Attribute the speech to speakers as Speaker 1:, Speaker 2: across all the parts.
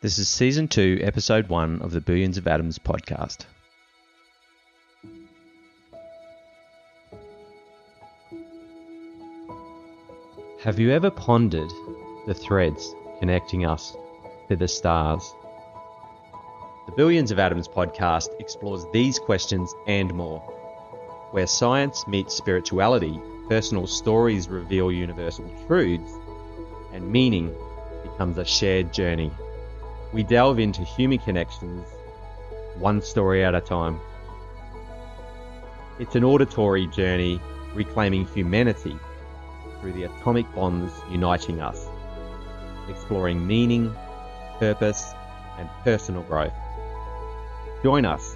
Speaker 1: This is Season 2, Episode 1 of the Billions of Atoms podcast. Have you ever pondered the threads connecting us to the stars? The Billions of Atoms podcast explores these questions and more. Where science meets spirituality, personal stories reveal universal truths, and meaning becomes a shared journey. We delve into human connections, one story at a time. It's an auditory journey reclaiming humanity through the atomic bonds uniting us, exploring meaning, purpose, and personal growth. Join us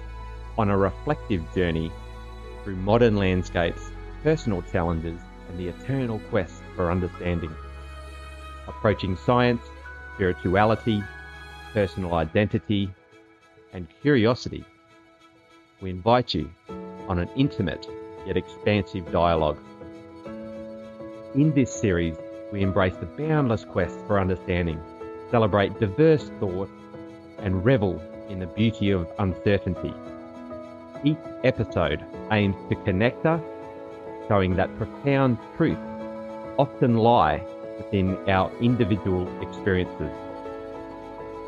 Speaker 1: on a reflective journey through modern landscapes, personal challenges, and the eternal quest for understanding. Approaching science, spirituality, personal identity, and curiosity, we invite you on an intimate yet expansive dialogue. In this series, we embrace the boundless quest for understanding, celebrate diverse thought, and revel in the beauty of uncertainty. Each episode aims to connect us, showing that profound truths often lie within our individual experiences.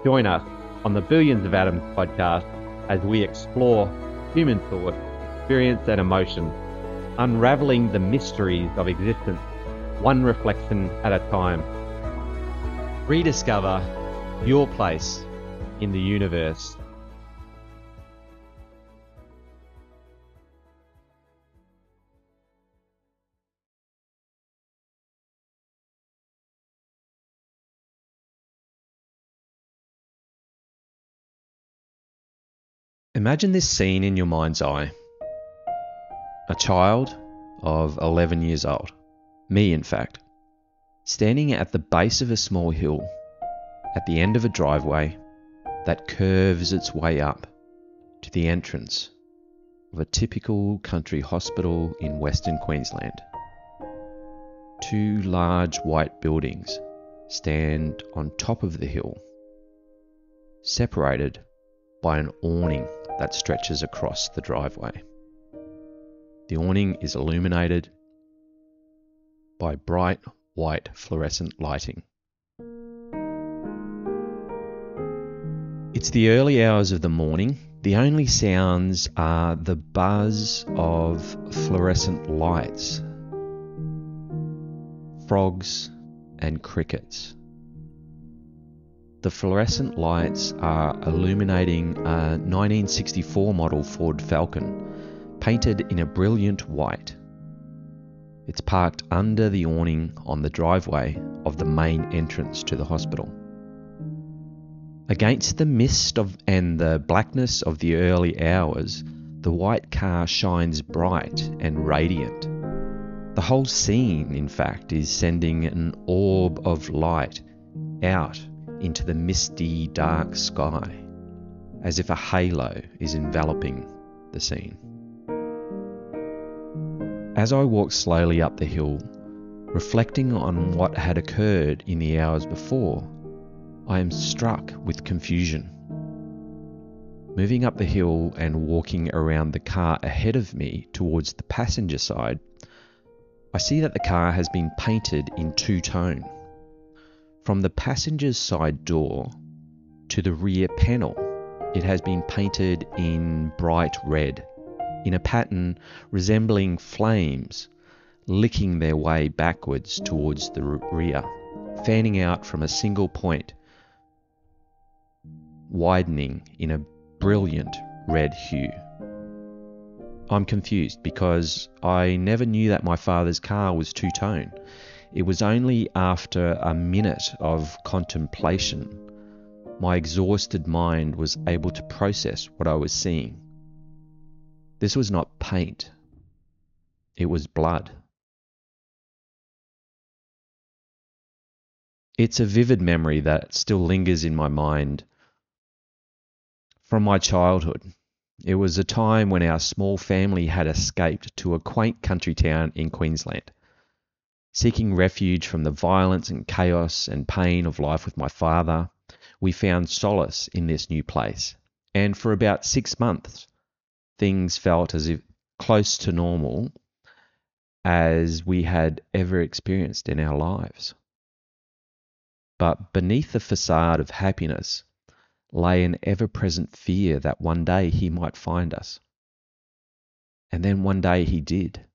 Speaker 1: Join us on the Billions of Atoms podcast as we explore human thought, experience, and emotion, unraveling the mysteries of existence, one reflection at a time. Rediscover your place in the universe. Imagine this scene in your mind's eye. A child of 11 years old, me in fact, standing at the base of a small hill at the end of a driveway that curves its way up to the entrance of a typical country hospital in Western Queensland. Two large white buildings stand on top of the hill, separated by an awning that stretches across the driveway. The awning is illuminated by bright white fluorescent lighting. It's the early hours of the morning. The only sounds are the buzz of fluorescent lights, frogs, and crickets. The fluorescent lights are illuminating a 1964 model Ford Falcon, painted in a brilliant white. It's parked under the awning on the driveway of the main entrance to the hospital. Against the mist of, and the blackness of the early hours, the white car shines bright and radiant. The whole scene, in fact, is sending an orb of light out into the misty, dark sky, as if a halo is enveloping the scene. As I walk slowly up the hill, reflecting on what had occurred in the hours before, I am struck with confusion. Moving up the hill and walking around the car ahead of me towards the passenger side, I see that the car has been painted in two tone. From the passenger's side door to the rear panel, it has been painted in bright red, in a pattern resembling flames licking their way backwards towards the rear, fanning out from a single point widening in a brilliant red hue. I'm confused because I never knew that my father's car was two tone. It was only after a minute of contemplation my exhausted mind was able to process what I was seeing. This was not paint, it was blood. It's a vivid memory that still lingers in my mind from my childhood. It was a time when our small family had escaped to a quaint country town in Queensland. Seeking refuge from the violence and chaos and pain of life with my father,
Speaker 2: we found solace in this new place. And for about six months, things felt as if close to normal as we had ever experienced in our lives. But beneath the facade of happiness lay an ever present fear that one day he might find us. And then one day he did.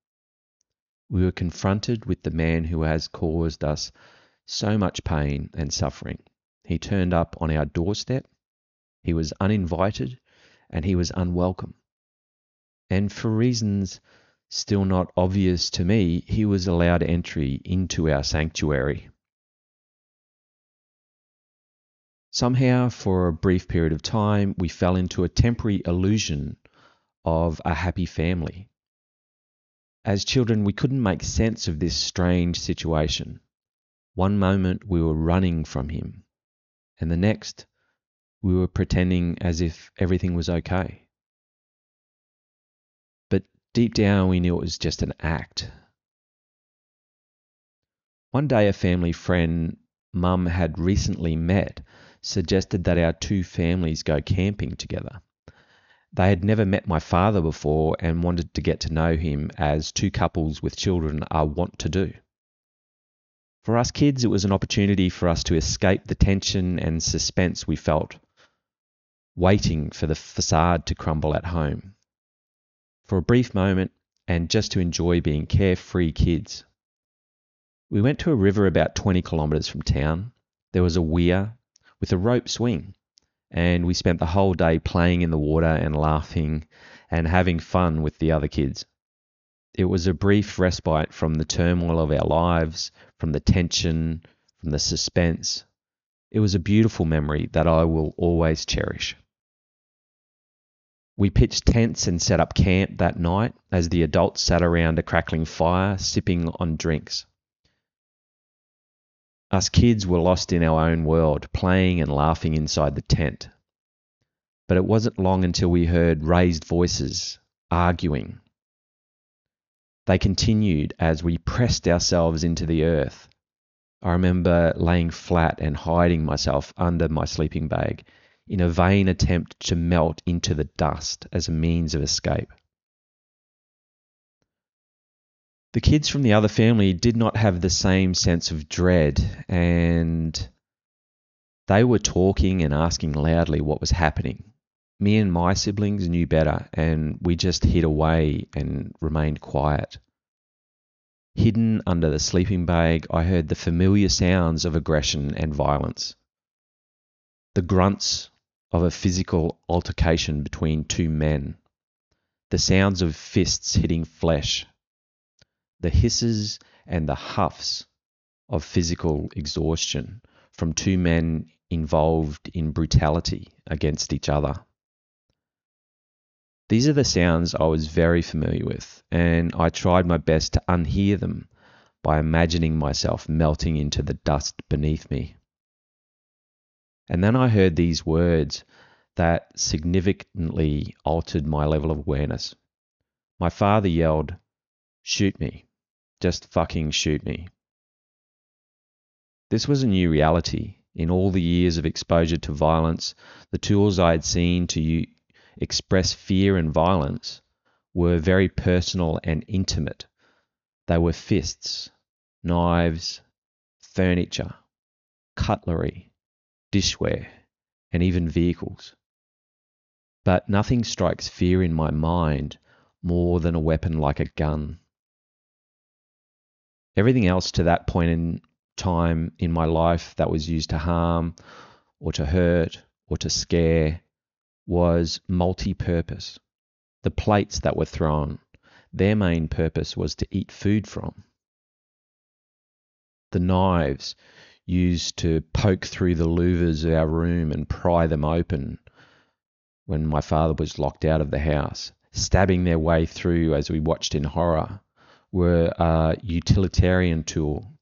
Speaker 2: We were confronted with the man who has caused us so much pain and suffering. He turned up on our doorstep. He was uninvited and he was unwelcome. And for reasons still not obvious to me, he was allowed entry into our sanctuary. Somehow, for a brief period of time, we fell into a temporary illusion of a happy family. As children, we couldn't make sense of this strange situation. One moment we were running from him, and the next we were pretending as if everything was okay. But deep down, we knew it was just an act. One day, a family friend Mum had recently met suggested that our two families go camping together. They had never met my father before and wanted to get to know him as two couples with children are wont to do. For us kids, it was an opportunity for us to escape the tension and suspense we felt, waiting for the facade to crumble at home. For a brief moment, and just to enjoy being carefree kids. We went to a river about 20 kilometres from town. There was a weir with a rope swing. And we spent the whole day playing in the water and laughing and having fun with the other kids. It was a brief respite from the turmoil of our lives, from the tension, from the suspense. It was a beautiful memory that I will always cherish. We pitched tents and set up camp that night as the adults sat around a crackling fire, sipping on drinks. Us kids were lost in our own world, playing and laughing inside the tent. But it wasn't long until we heard raised voices arguing. They continued as we pressed ourselves into the earth. I remember laying flat and hiding myself under my sleeping bag in a vain attempt to melt into the dust as a means of escape. The kids from the other family did not have the same sense of dread, and they were talking and asking loudly what was happening. Me and my siblings knew better, and we just hid away and remained quiet. Hidden under the sleeping bag, I heard the familiar sounds of aggression and violence. The grunts of a physical altercation between two men. The sounds of fists hitting flesh the hisses and the huffs of physical exhaustion from two men involved in brutality against each other. These are the sounds I was very familiar with, and I tried my best to unhear them by imagining myself melting into the dust beneath me. And then I heard these words that significantly altered my level of awareness. My father yelled, Shoot me. Just fucking shoot me. This was a new reality. In all the years of exposure to violence, the tools I had seen to express fear and violence were very personal and intimate. They were fists, knives, furniture, cutlery, dishware, and even vehicles. But nothing strikes fear in my mind more than a weapon like a gun. Everything else to that point in time in my life that was used to harm or to hurt or to scare was multi purpose. The plates that were thrown, their main purpose was to eat food from. The knives used to poke through the louvers of our room and pry them open when my father was locked out of the house, stabbing their way through as we watched in horror were a utilitarian tool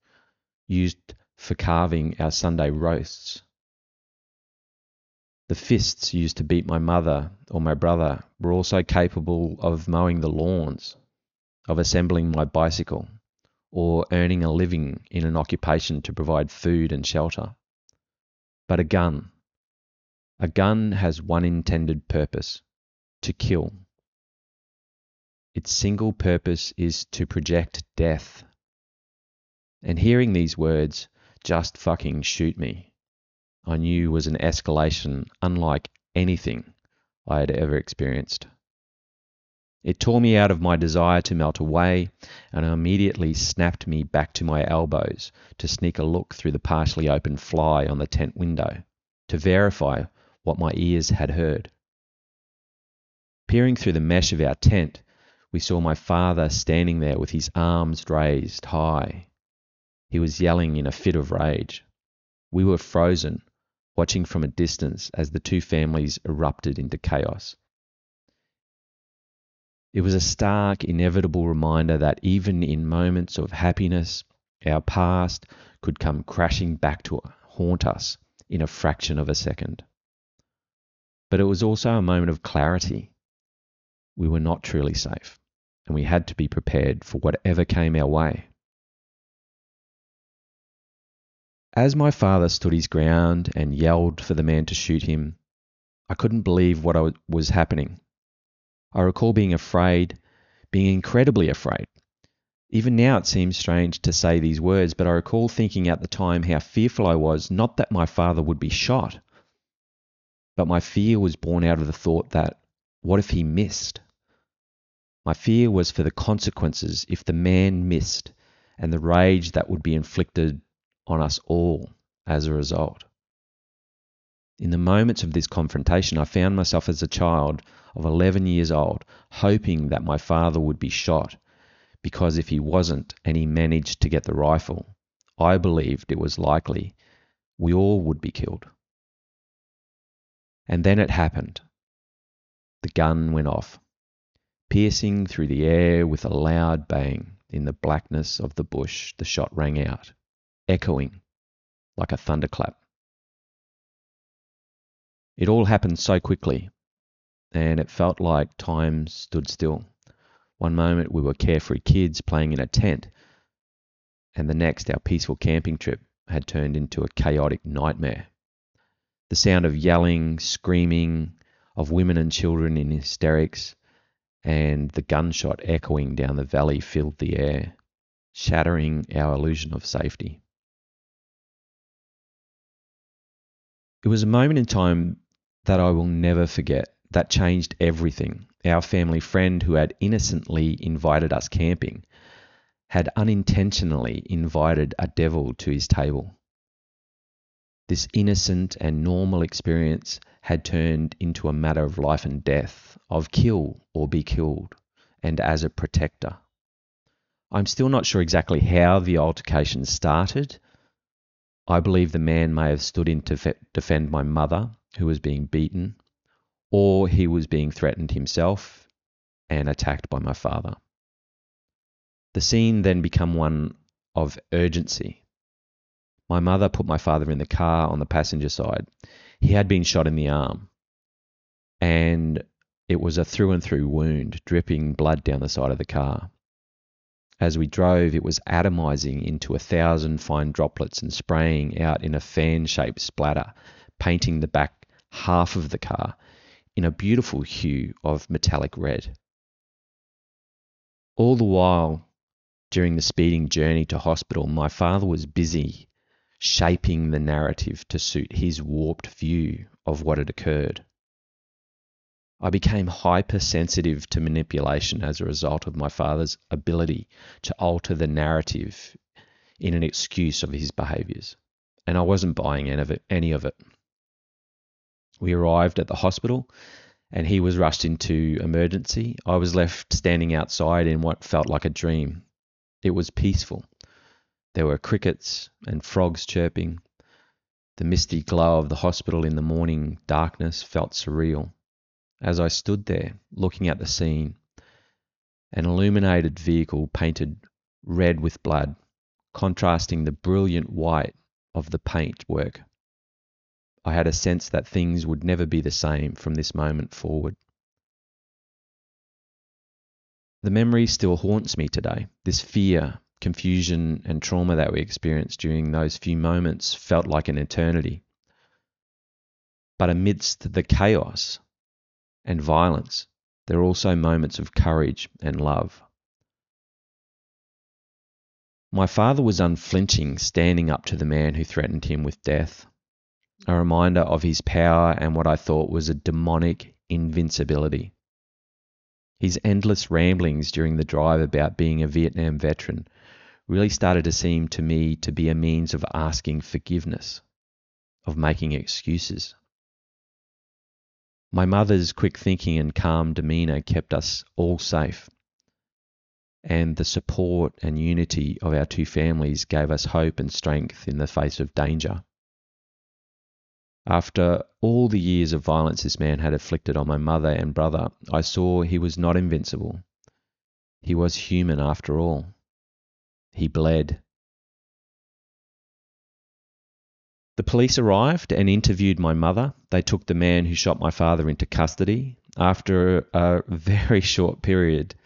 Speaker 2: used for carving our Sunday roasts. The fists used to beat my mother or my brother were also capable of mowing the lawns, of assembling my bicycle, or earning a living in an occupation to provide food and shelter. But a gun, A gun has one intended purpose to kill. Its single purpose is to project death. And hearing these words, just fucking shoot me, I knew was an escalation unlike anything I had ever experienced. It tore me out of my desire to melt away, and immediately snapped me back to my elbows to sneak a look through the partially open fly on the tent window to verify what my ears had heard. Peering through the mesh of our tent, we saw my father standing there with his arms raised high. He was yelling in a fit of rage. We were frozen, watching from a distance as the two families erupted into chaos. It was a stark, inevitable reminder that even in moments of happiness, our past could come crashing back to haunt us in a fraction of a second. But it was also a moment of clarity. We were not truly safe, and we had to be prepared for whatever came our way. As my father stood his ground and yelled for the man to shoot him, I couldn't believe what was happening. I recall being afraid, being incredibly afraid. Even now it seems strange to say these words, but I recall thinking at the time how fearful I was, not that my father would be shot, but my fear was born out of the thought that what if he missed? My fear was for the consequences if the man missed and the rage that would be inflicted on us all as a result. In the moments of this confrontation, I found myself as a child of 11 years old, hoping that my father would be shot, because if he wasn't and he managed to get the rifle, I believed it was likely we all would be killed. And then it happened. The gun went off, piercing through the air with a loud bang. In the blackness of the bush, the shot rang out, echoing like a thunderclap. It all happened so quickly, and it felt like time stood still. One moment we were carefree kids playing in a tent, and the next our peaceful camping trip had turned into a chaotic nightmare. The sound of yelling, screaming, of women and children in hysterics, and the gunshot echoing down the valley filled the air, shattering our illusion of safety. It was a moment in time that I will never forget. That changed everything. Our family friend who had innocently invited us camping had unintentionally invited a devil to his table. This innocent and normal experience had turned into a matter of life and death, of kill or be killed, and as a protector. I'm still not sure exactly how the altercation started. I believe the man may have stood in to defend my mother who was being beaten, or he was being threatened himself and attacked by my father. The scene then became one of urgency. My mother put my father in the car on the passenger side. He had been shot in the arm, and it was a through and through wound, dripping blood down the side of the car. As we drove, it was atomizing into a thousand fine droplets and spraying out in a fan shaped splatter, painting the back half of the car in a beautiful hue of metallic red. All the while, during the speeding journey to hospital, my father was busy shaping the narrative to suit his warped view of what had occurred. I became hypersensitive to manipulation as a result of my father's ability to alter the narrative in an excuse of his behaviours, and I wasn't buying any of it. We arrived at the hospital and he was rushed into emergency. I was left standing outside in what felt like a dream. It was peaceful. There were crickets and frogs chirping. The misty glow of the hospital in the morning darkness felt surreal. As I stood there, looking at the scene, an illuminated vehicle painted red with blood, contrasting the brilliant white of the paint work I had a sense that things would never be the same from this moment forward. The memory still haunts me today. This fear, confusion, and trauma that we experienced during those few moments felt like an eternity. But amidst the chaos and violence, there are also moments of courage and love. My father was unflinching, standing up to the man who threatened him with death, a reminder of his power and what I thought was a demonic invincibility. His endless ramblings during the drive about being a Vietnam veteran really started to seem to me to be a means of asking forgiveness, of making excuses. My mother's quick thinking and calm demeanour kept us all safe and the support and unity of our two families gave us hope and strength in the face of danger. After all the years of violence this man had inflicted on my mother and brother, I saw he was not invincible. He was human after all. He bled. The police arrived and interviewed my mother. They took the man who shot my father into custody. After a very short period,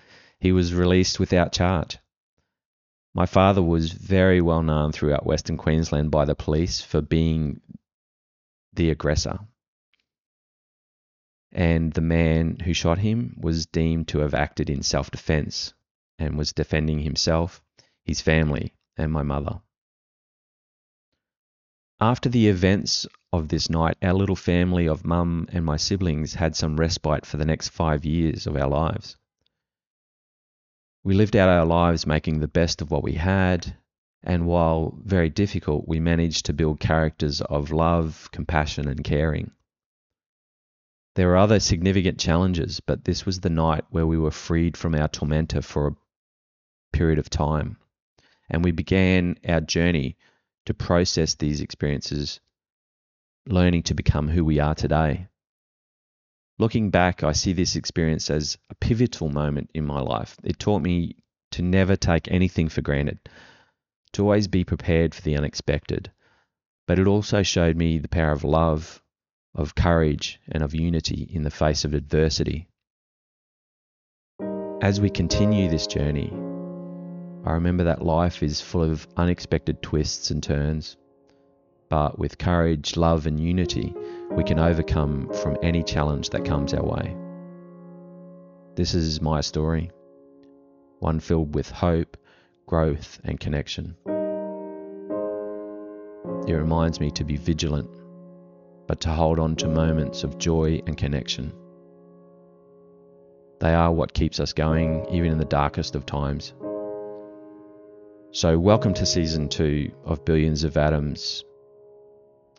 Speaker 2: he was released without charge. My father was very well known throughout Western Queensland by the police for being the aggressor. And the man who shot him was deemed to have acted in self defense and was defending himself, his family, and my mother. After the events of this night, our little family of mum and my siblings had some respite for the next five years of our lives. We lived out our lives making the best of what we had, and while very difficult, we managed to build characters of love, compassion, and caring. There were other significant challenges, but this was the night where we were freed from our tormentor for a period of time, and we began our journey to process these experiences, learning to become who we are today. Looking back, I see this experience as a pivotal moment in my life. It taught me to never take anything for granted, to always be prepared for the unexpected. But it also showed me the power of love, of courage, and of unity in the face of adversity. As we continue this journey, I remember that life is full of unexpected twists and turns, but with courage, love, and unity, we can overcome from any challenge that comes our way. This is my story, one filled with hope, growth, and connection. It reminds me to be vigilant, but to hold on to moments of joy and connection. They are what keeps us going, even in the darkest of times. So, welcome to season two of Billions of Atoms.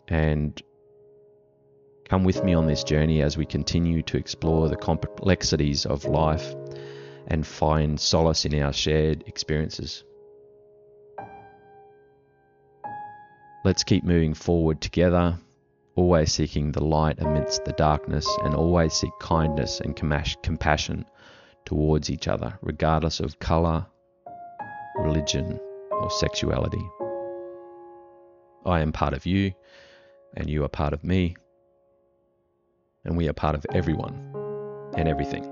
Speaker 2: And Come with me on this journey as we continue to explore the complexities of life and find solace in our shared experiences. Let's keep moving forward together, always seeking the light amidst the darkness, and always seek kindness and compassion towards each other, regardless of colour, religion, or sexuality. I am part of you, and you are part of me and we are part of everyone and everything.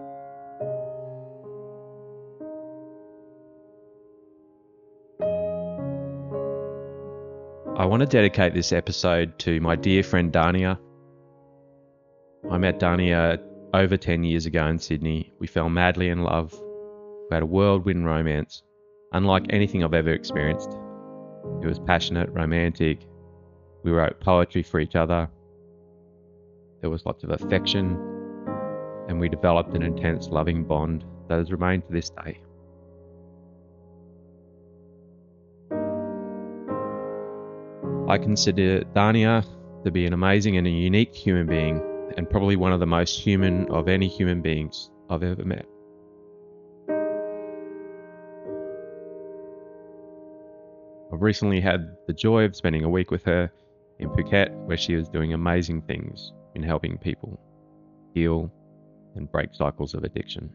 Speaker 2: I want to dedicate this episode to my dear friend Dania. I met Dania over 10 years ago in Sydney. We fell madly in love. We had a whirlwind romance, unlike anything I've ever experienced. It was passionate, romantic. We wrote poetry for each other. There was lots of affection, and we developed an intense, loving bond that has remained to this day. I consider Dania to be an amazing and a unique human being, and probably one of the most human of any human beings I've ever met. Recently had the joy of spending a week with her in Phuket, where she is doing amazing things in helping people heal and break cycles of addiction.